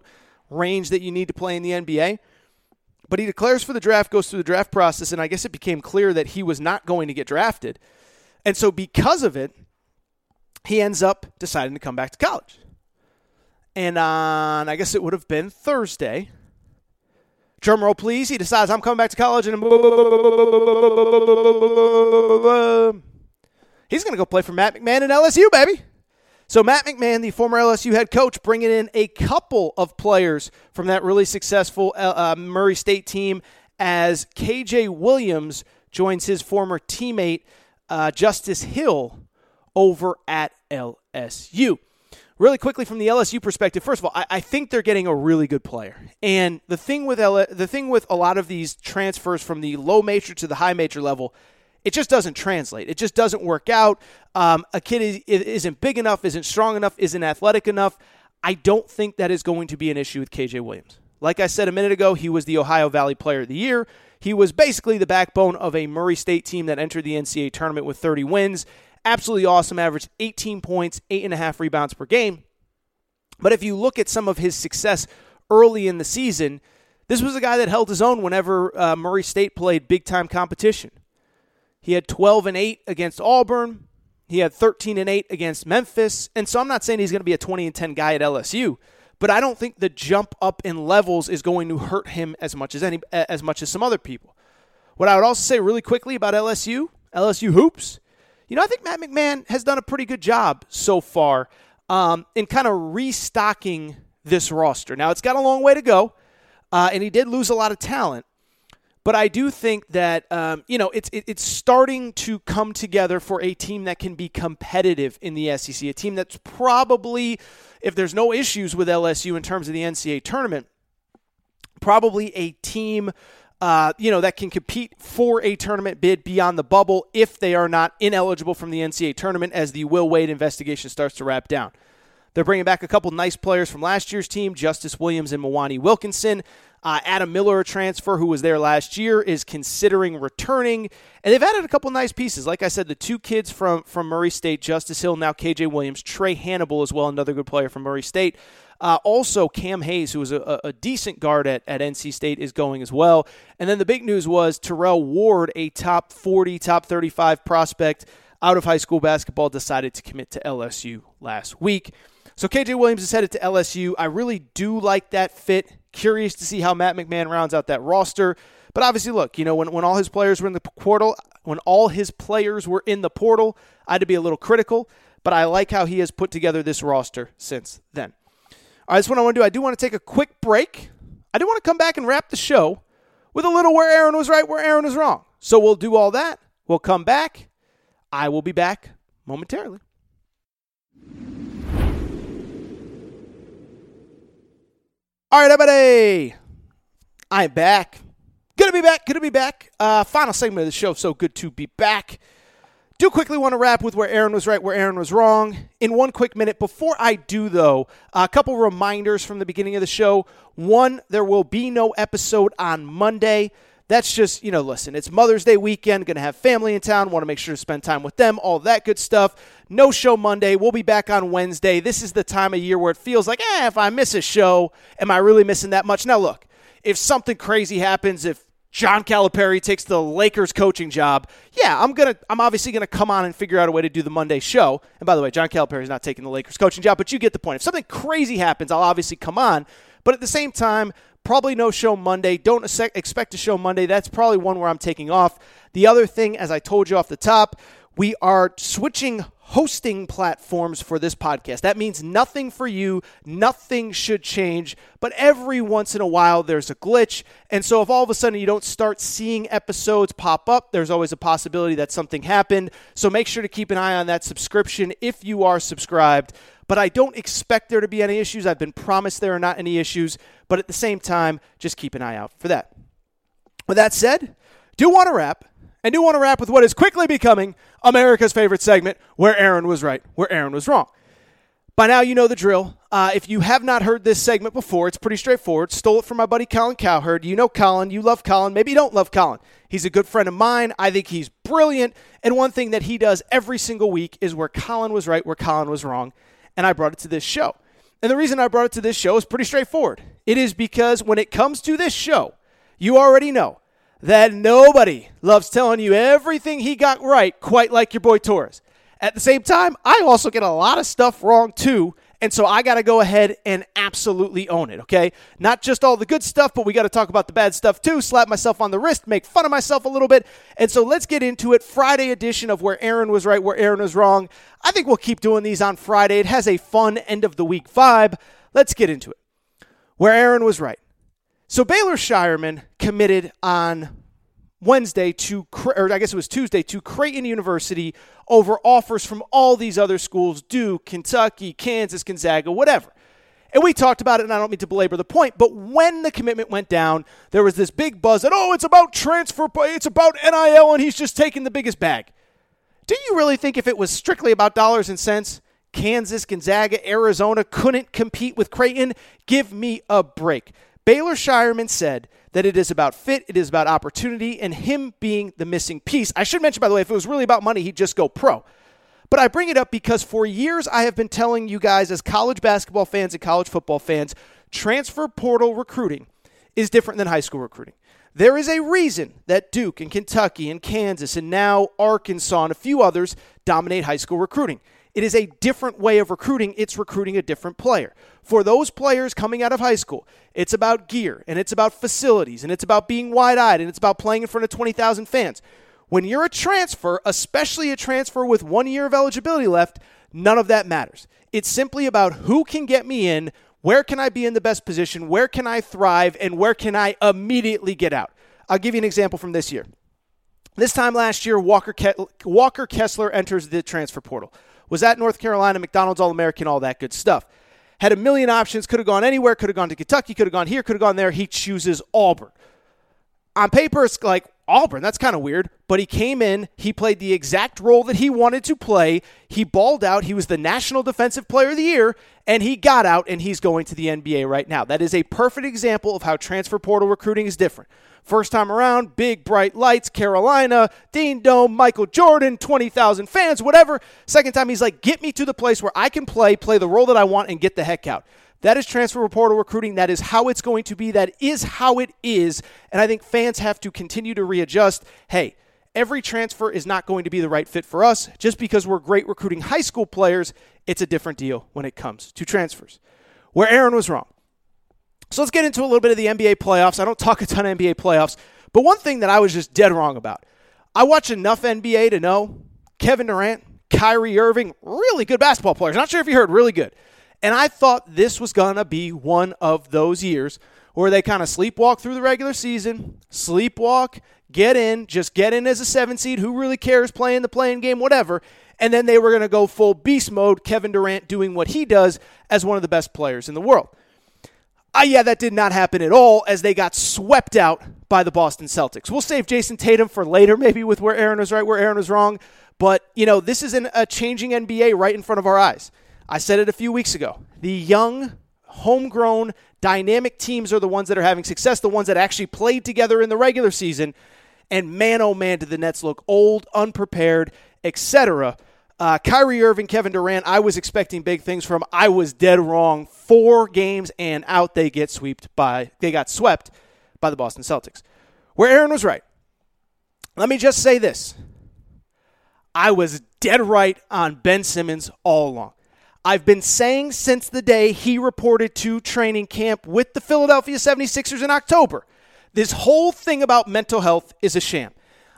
B: range that you need to play in the NBA. But he declares for the draft, goes through the draft process, and I guess it became clear that he was not going to get drafted. And so, because of it, he ends up deciding to come back to college. And on, I guess it would have been Thursday. Drum roll, please. He decides I'm coming back to college, and he's going to go play for Matt McMahon and LSU, baby. So Matt McMahon, the former LSU head coach, bringing in a couple of players from that really successful uh, uh Murray State team as KJ Williams joins his former teammate uh, Justice Hill over at LSU really quickly from the LSU perspective, first of all, I, I, think they're getting a really good player. And the thing with L- the thing with a lot of these transfers from the low major to the high major level, it just doesn't translate. It just doesn't work out. Um, a kid is, isn't big enough, isn't strong enough, isn't athletic enough. I don't think that is going to be an issue with KJ Williams. Like I said a minute ago, he was the Ohio Valley Player of the Year. He was basically the backbone of a Murray State team that entered the NCAA tournament with 30 wins absolutely awesome, averaged 18 points, eight and a half rebounds per game. But if you look at some of his success early in the season, this was a guy that held his own whenever uh, Murray State played big time competition. He had 12 and 8 against Auburn. He had 13 and 8 against Memphis. And so I'm not saying he's going to be a 20 and 10 guy at LSU, but I don't think the jump up in levels is going to hurt him as much as any as much as some other people. What I would also say really quickly about LSU, LSU hoops, you know, I think Matt McMahon has done a pretty good job so far um, in kind of restocking this roster. Now, it's got a long way to go, uh, and he did lose a lot of talent. But I do think that um, you know it's it, it's starting to come together for a team that can be competitive in the SEC. A team that's probably, if there's no issues with LSU in terms of the NCAA tournament, probably a team uh, you know, that can compete for a tournament bid beyond the bubble if they are not ineligible from the NCAA tournament as the Will Wade investigation starts to wrap down. They're bringing back a couple nice players from last year's team, Justice Williams and Mwani Wilkinson. Uh, Adam Miller, a transfer who was there last year, is considering returning, and they've added a couple nice pieces. Like I said, the two kids from from Murray State, Justice Hill, now KJ Williams, Trae Hannibal as well, another good player from Murray State. Uh, also, Cam Hayes, who was a, a, decent guard at, at NC State, is going as well. And then the big news was Tyrell Ward, a top 40, top 35 prospect out of high school basketball, decided to commit to LSU last week. So KJ Williams is headed to LSU. I really do like that fit. Curious to see how Matt McMahon rounds out that roster. But obviously, look, you know, when, when all his players were in the portal, when all his players were in the portal, I had to be a little critical. But I like how he has put together this roster since then. All right, that's what I want to do. I do want to take a quick break. I do want to come back and wrap the show with a little where Aaron was right, where Aaron was wrong. So we'll do all that. We'll come back. I will be back momentarily. All right, everybody. I'm back. To be back. To be back. Uh, final segment of the show. So good to be back. Do quickly want to wrap with where Aaron was right, where Aaron was wrong in one quick minute. Before I do, though, a couple reminders from the beginning of the show. One, there will be no episode on Monday. That's just, you know, listen, it's Mother's Day weekend, going to have family in town, want to make sure to spend time with them, all that good stuff. No show Monday. We'll be back on Wednesday. This is the time of year where it feels like, eh, if I miss a show, am I really missing that much? Now, look, if something crazy happens, if John Calipari takes the Lakers coaching job, yeah, I'm gonna I'm obviously gonna come on and figure out a way to do the Monday show. And by the way, John Calipari is not taking the Lakers coaching job, but you get the point. If something crazy happens, I'll obviously come on. But at the same time, probably no show Monday. Don't expect a show Monday. That's probably one where I'm taking off. The other thing, as I told you off the top, we are switching hosting platforms for this podcast. That means nothing for you, nothing should change, but every once in a while there's a glitch. And so if all of a sudden you don't start seeing episodes pop up, there's always a possibility that something happened. So make sure to keep an eye on that subscription if you are subscribed. But I don't expect there to be any issues. I've been promised there are not any issues, but at the same time, just keep an eye out for that. With that said, do want to wrap and do want to wrap with what is quickly becoming America's favorite segment, where Aaron was right, where Aaron was wrong. By now, you know the drill. Uh, if you have not heard this segment before, it's pretty straightforward. Stole it from my buddy Colin Cowherd. You know Colin. You love Colin. Maybe you don't love Colin. He's a good friend of mine. I think he's brilliant. And one thing that he does every single week is where Colin was right, where Colin was wrong. And I brought it to this show. And the reason I brought it to this show is pretty straightforward. It is because when it comes to this show, you already know that nobody loves telling you everything he got right, quite like your boy Torres. At the same time, I also get a lot of stuff wrong too. And so I got to go ahead and absolutely own it, okay? Not just all the good stuff, but we got to talk about the bad stuff too. Slap myself on the wrist, make fun of myself a little bit. And so let's get into it. Friday edition of Where Aaron Was Right, Where Aaron Was Wrong. I think we'll keep doing these on Friday. It has a fun end of the week vibe. Let's get into it. Where Aaron Was Right. So Baylor Scheierman committed on Wednesday to, or I guess it was Tuesday, to Creighton University over offers from all these other schools Duke, Kentucky, Kansas, Gonzaga, whatever. And we talked about it, and I don't mean to belabor the point, but when the commitment went down, there was this big buzz that, oh, it's about transfer, it's about NIL, and he's just taking the biggest bag. Do you really think if it was strictly about dollars and cents, Kansas, Gonzaga, Arizona couldn't compete with Creighton? Give me a break. Baylor Scheierman said that it is about fit, it is about opportunity, and him being the missing piece. I should mention, by the way, if it was really about money, he'd just go pro. But I bring it up because for years I have been telling you guys, as college basketball fans and college football fans, transfer portal recruiting is different than high school recruiting. There is a reason that Duke and Kentucky and Kansas and now Arkansas and a few others dominate high school recruiting. It is a different way of recruiting. It's recruiting a different player. For those players coming out of high school, it's about gear and it's about facilities and it's about being wide eyed and it's about playing in front of 20,000 fans. When you're a transfer, especially a transfer with one year of eligibility left, none of that matters. It's simply about who can get me in, where can I be in the best position, where can I thrive, and where can I immediately get out. I'll give you an example from this year. This time last year, Walker, Ke- Walker Kessler enters the transfer portal was at North Carolina, McDonald's All American, all that good stuff. Had a million options, could have gone anywhere, could have gone to Kentucky, could have gone here, could have gone there. He chooses Auburn. On paper, it's like, Auburn, that's kind of weird. But he came in, he played the exact role that he wanted to play. He balled out. He was the National Defensive Player of the Year, and he got out, and he's going to the NBA right now. That is a perfect example of how transfer portal recruiting is different. First time around, big bright lights, Carolina, Dean Dome, Michael Jordan, 20,000 fans, whatever. Second time, he's like, get me to the place where I can play, play the role that I want, and get the heck out. That is transfer portal recruiting. That is how it's going to be. That is how it is. And I think fans have to continue to readjust. Hey, every transfer is not going to be the right fit for us. Just because we're great recruiting high school players, it's a different deal when it comes to transfers. Where Aaron was wrong. So let's get into a little bit of the NBA playoffs. I don't talk a ton of NBA playoffs, but one thing that I was just dead wrong about. I watch enough NBA to know Kevin Durant, Kyrie Irving, really good basketball players. Not sure if you heard, really good. And I thought this was going to be one of those years where they kind of sleepwalk through the regular season, sleepwalk, get in, just get in as a seven seed. Who really cares playing the playing game, whatever. And then they were going to go full beast mode, Kevin Durant doing what he does as one of the best players in the world. Uh, yeah, that did not happen at all as they got swept out by the Boston Celtics. We'll save Jayson Tatum for later, maybe with where Aaron was right, where Aaron was wrong. But, you know, this is an, a changing NBA right in front of our eyes. I said it a few weeks ago. The young, homegrown, dynamic teams are the ones that are having success, the ones that actually played together in the regular season. And man, oh man, did the Nets look old, unprepared, etc. Uh, Kyrie Irving, Kevin Durant, I was expecting big things from. I was dead wrong. Four games and out, they get swept by. They got swept by the Boston Celtics. Where Aaron was right. Let me just say this. I was dead right on Ben Simmons all along. I've been saying since the day he reported to training camp with the Philadelphia 76ers in October. This whole thing about mental health is a sham.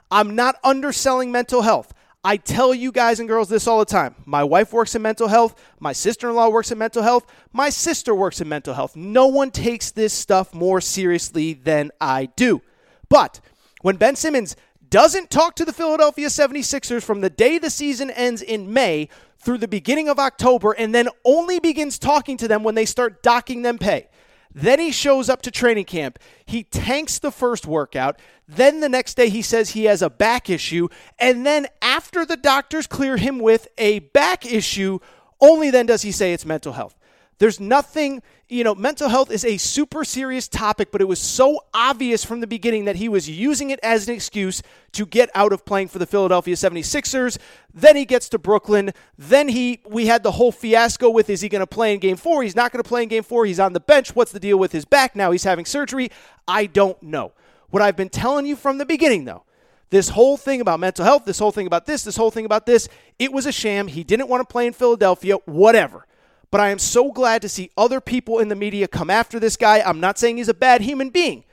B: I'm not underselling mental health. I tell you guys and girls this all the time. My wife works in mental health. My sister in law works in mental health. My sister works in mental health. No one takes this stuff more seriously than I do. But when Ben Simmons doesn't talk to the Philadelphia 76ers from the day the season ends in May through the beginning of October and then only begins talking to them when they start docking them pay. Then he shows up to training camp. He tanks the first workout. Then the next day he says he has a back issue. And then after the doctors clear him with a back issue, only then does he say it's mental health. There's nothing, you know, mental health is a super serious topic, but it was so obvious from the beginning that he was using it as an excuse to get out of playing for the Philadelphia 76ers. Then he gets to Brooklyn. Then he we had the whole fiasco with is he going to play in game 4? He's not going to play in game 4. He's on the bench. What's the deal with his back now? He's having surgery. I don't know. What I've been telling you from the beginning though, this whole thing about mental health, this whole thing about this, this whole thing about this, it was a sham. He didn't want to play in Philadelphia, whatever. But I am so glad to see other people in the media come after this guy. I'm not saying he's a bad human being,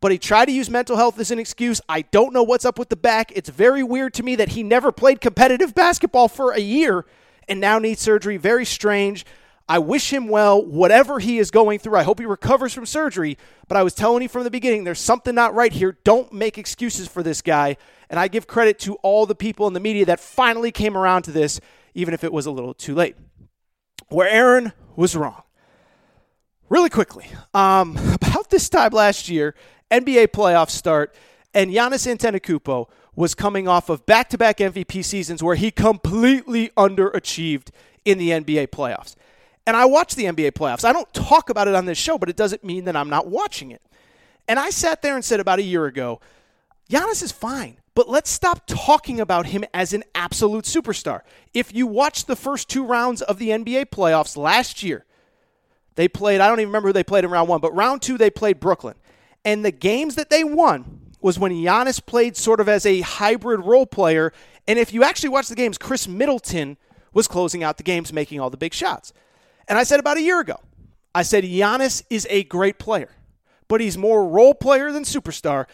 B: but he tried to use mental health as an excuse. I don't know what's up with the back. It's very weird to me that he never played competitive basketball for a year and now needs surgery. Very strange. I wish him well, whatever he is going through. I hope he recovers from surgery. But I was telling you from the beginning, there's something not right here. Don't make excuses for this guy. And I give credit to all the people in the media that finally came around to this, even if it was a little too late where Aaron was wrong. Really quickly, um, about this time last year, NBA playoffs start, and Giannis Antetokounmpo was coming off of back-to-back MVP seasons where he completely underachieved in the NBA playoffs. And I watch the NBA playoffs. I don't talk about it on this show, but it doesn't mean that I'm not watching it. And I sat there and said about a year ago, Giannis is fine. But let's stop talking about him as an absolute superstar. If you watch the first two rounds of the NBA playoffs last year, they played, I don't even remember who they played in round one, but round two, they played Brooklyn. And the games that they won was when Giannis played sort of as a hybrid role player. And if you actually watch the games, Khris Middleton was closing out the games, making all the big shots. And I said about a year ago, I said Giannis is a great player, but he's more role player than superstar.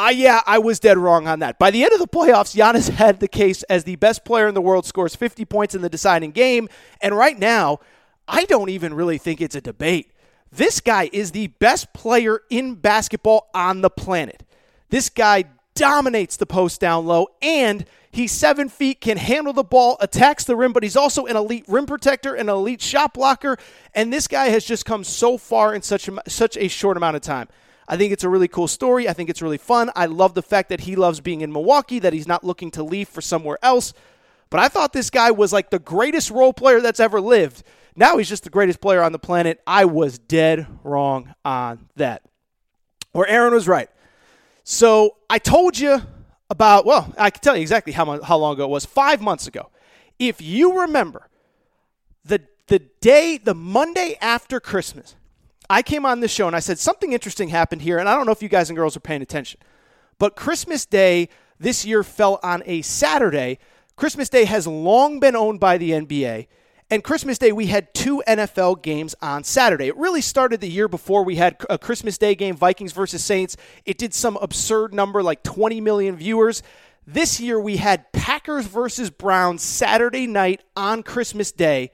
B: I yeah, I was dead wrong on that. By the end of the playoffs, Giannis had the case as the best player in the world, scores 50 points in the deciding game, and right now, I don't even really think it's a debate. This guy is the best player in basketball on the planet. This guy dominates the post down low, and he's seven feet, can handle the ball, attacks the rim, but he's also an elite rim protector, an elite shot blocker, and this guy has just come so far in such a, such a short amount of time. I think it's a really cool story. I think it's really fun. I love the fact that he loves being in Milwaukee, that he's not looking to leave for somewhere else. But I thought this guy was like the greatest role player that's ever lived. Now he's just the greatest player on the planet. I was dead wrong on that. Or Aaron was right. So I told you about, well, I can tell you exactly how, how long ago it was, five months ago. If you remember, the, the day, the Monday after Christmas, I came on this show and I said something interesting happened here, and I don't know if you guys and girls are paying attention, but Christmas Day this year fell on a Saturday. Christmas Day has long been owned by the NBA. And Christmas Day, we had two NFL games on Saturday. It really started the year before. We had a Christmas Day game, Vikings versus Saints. It did some absurd number, like 20 million viewers. This year, we had Packers versus Browns Saturday night on Christmas Day.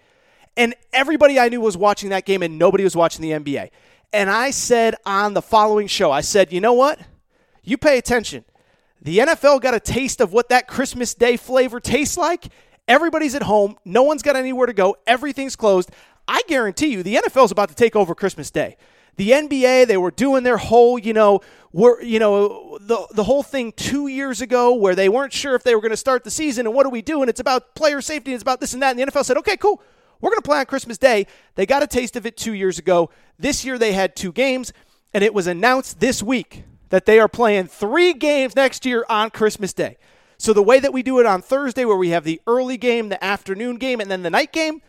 B: And everybody I knew was watching that game, and nobody was watching the NBA. And I said on the following show, I said, you know what? You pay attention. The NFL got a taste of what that Christmas Day flavor tastes like. Everybody's at home. No one's got anywhere to go. Everything's closed. I guarantee you, the NFL is about to take over Christmas Day. The NBA, they were doing their whole, you know, were you know the the whole thing two years ago where they weren't sure if they were going to start the season and what do we do? And it's about player safety. And it's about this and that. And the NFL said, okay, cool. We're going to play on Christmas Day. They got a taste of it two years ago. This year they had two games, and it was announced this week that they are playing three games next year on Christmas Day. So the way that we do it on Thursday, where we have the early game, the afternoon game, and then the night game,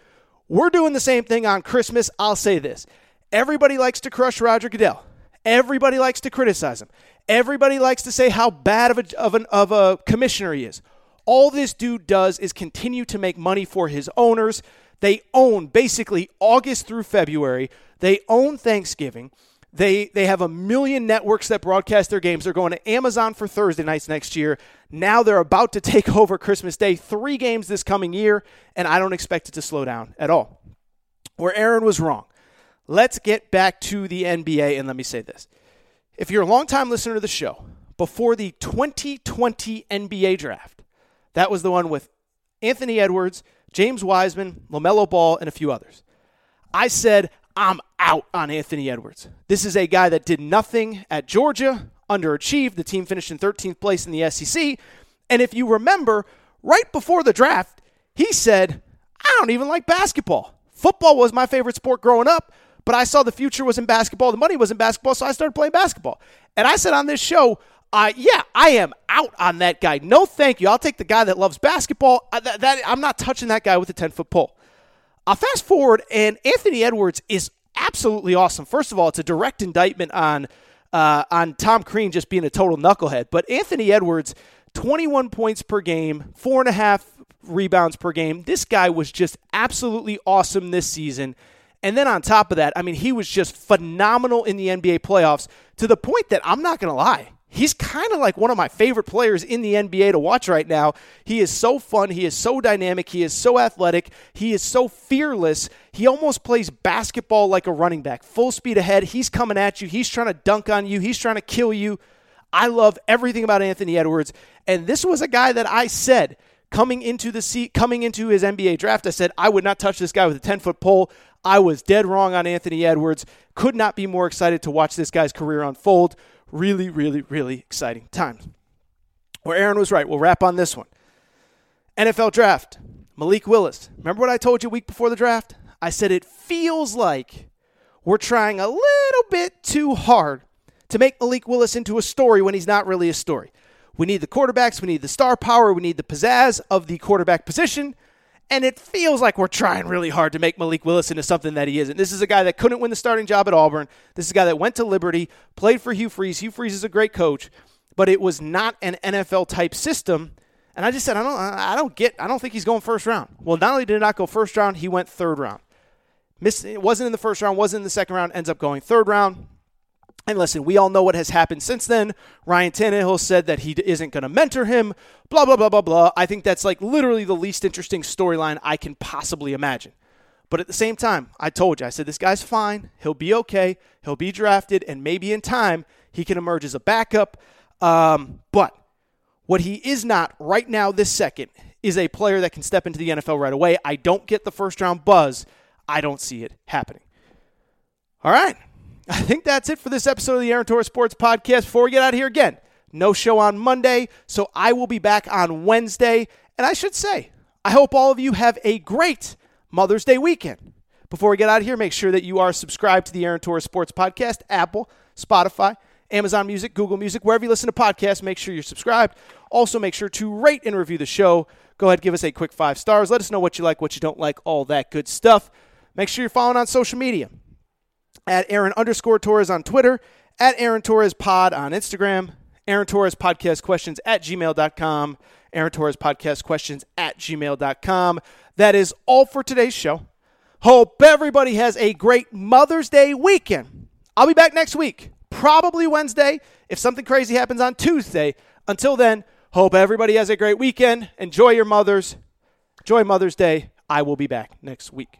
B: we're doing the same thing on Christmas. I'll say this everybody likes to crush Roger Goodell. Everybody likes to criticize him. Everybody likes to say how bad of a, of, an, of a commissioner he is. All this dude does is continue to make money for his owners. They own basically August through February. They own Thanksgiving. They they have a million networks that broadcast their games. They're going to Amazon for Thursday nights next year. Now they're about to take over Christmas Day. Three games this coming year, and I don't expect it to slow down at all. Where Aaron was wrong. Let's get back to the NBA, and let me say this. If you're a longtime listener to the show, before the 2020 NBA draft, that was the one with Anthony Edwards, James Wiseman, LaMelo Ball, and a few others. I said, I'm out on Anthony Edwards. This is a guy that did nothing at Georgia, underachieved. The team finished in 13th place in the SEC. And if you remember, right before the draft, he said, I don't even like basketball. Football was my favorite sport growing up, but I saw the future was in basketball. The money was in basketball, so I started playing basketball. And I said on this show, uh, yeah, I am out on that guy. No, thank you. I'll take the guy that loves basketball. Uh, that, that, I'm not touching that guy with a 10 foot pole. I'll fast forward, and Anthony Edwards is absolutely awesome. First of all, it's a direct indictment on uh, on Tom Crean just being a total knucklehead. But Anthony Edwards, 21 points per game, four and a half rebounds per game. This guy was just absolutely awesome this season. And then on top of that, I mean, he was just phenomenal in the NBA playoffs to the point that I'm not going to lie he's kind of like one of my favorite players in the NBA to watch right now. He is so fun. He is so dynamic. He is so athletic. He is so fearless. He almost plays basketball like a running back, full speed ahead. He's coming at you. He's trying to dunk on you. He's trying to kill you. I love everything about Anthony Edwards. And this was a guy that I said coming into the seat, coming into his NBA draft, I said I would not touch this guy with a 10 foot pole. I was dead wrong on Anthony Edwards. Could not be more excited to watch this guy's career unfold really, really, really exciting times. Where Aaron was right. We'll wrap on this one. NFL draft. Malik Willis. Remember what I told you a week before the draft? I said it feels like we're trying a little bit too hard to make Malik Willis into a story when he's not really a story. We need the quarterbacks, we need the star power, we need the pizzazz of the quarterback position. And it feels like we're trying really hard to make Malik Willis into something that he isn't. This is a guy that couldn't win the starting job at Auburn. This is a guy that went to Liberty, played for Hugh Freeze. Hugh Freeze is a great coach, but it was not an NFL type system. And I just said, I don't, I don't get, I don't think he's going first round. Well, not only did he not go first round, he went third round. Missed, wasn't in the first round, wasn't in the second round, ends up going third round. And listen, we all know what has happened since then. Ryan Tannehill said that he isn't going to mentor him, blah, blah, blah, blah, blah. I think that's like literally the least interesting storyline I can possibly imagine. But at the same time, I told you, I said, this guy's fine. He'll be okay. He'll be drafted, and maybe in time, he can emerge as a backup. Um, but what he is not right now, this second, is a player that can step into the NFL right away. I don't get the first round buzz. I don't see it happening. All right. I think that's it for this episode of the Aaron Torres Sports Podcast. Before we get out of here again, no show on Monday, so I will be back on Wednesday. And I should say, I hope all of you have a great Mother's Day weekend. Before we get out of here, make sure that you are subscribed to the Aaron Torres Sports Podcast, Apple, Spotify, Amazon Music, Google Music, wherever you listen to podcasts, make sure you're subscribed. Also, make sure to rate and review the show. Go ahead, give us a quick five stars. Let us know what you like, what you don't like, all that good stuff. Make sure you're following on social media at Aaron underscore Torres on Twitter, at Aaron Torres Pod on Instagram, Aaron Torres Podcast Questions at gmail.com, Aaron Torres Podcast Questions at gmail.com. That is all for today's show. Hope everybody has a great Mother's Day weekend. I'll be back next week, probably Wednesday, if something crazy happens on Tuesday. Until then, hope everybody has a great weekend. Enjoy your mothers. Enjoy Mother's Day. I will be back next week.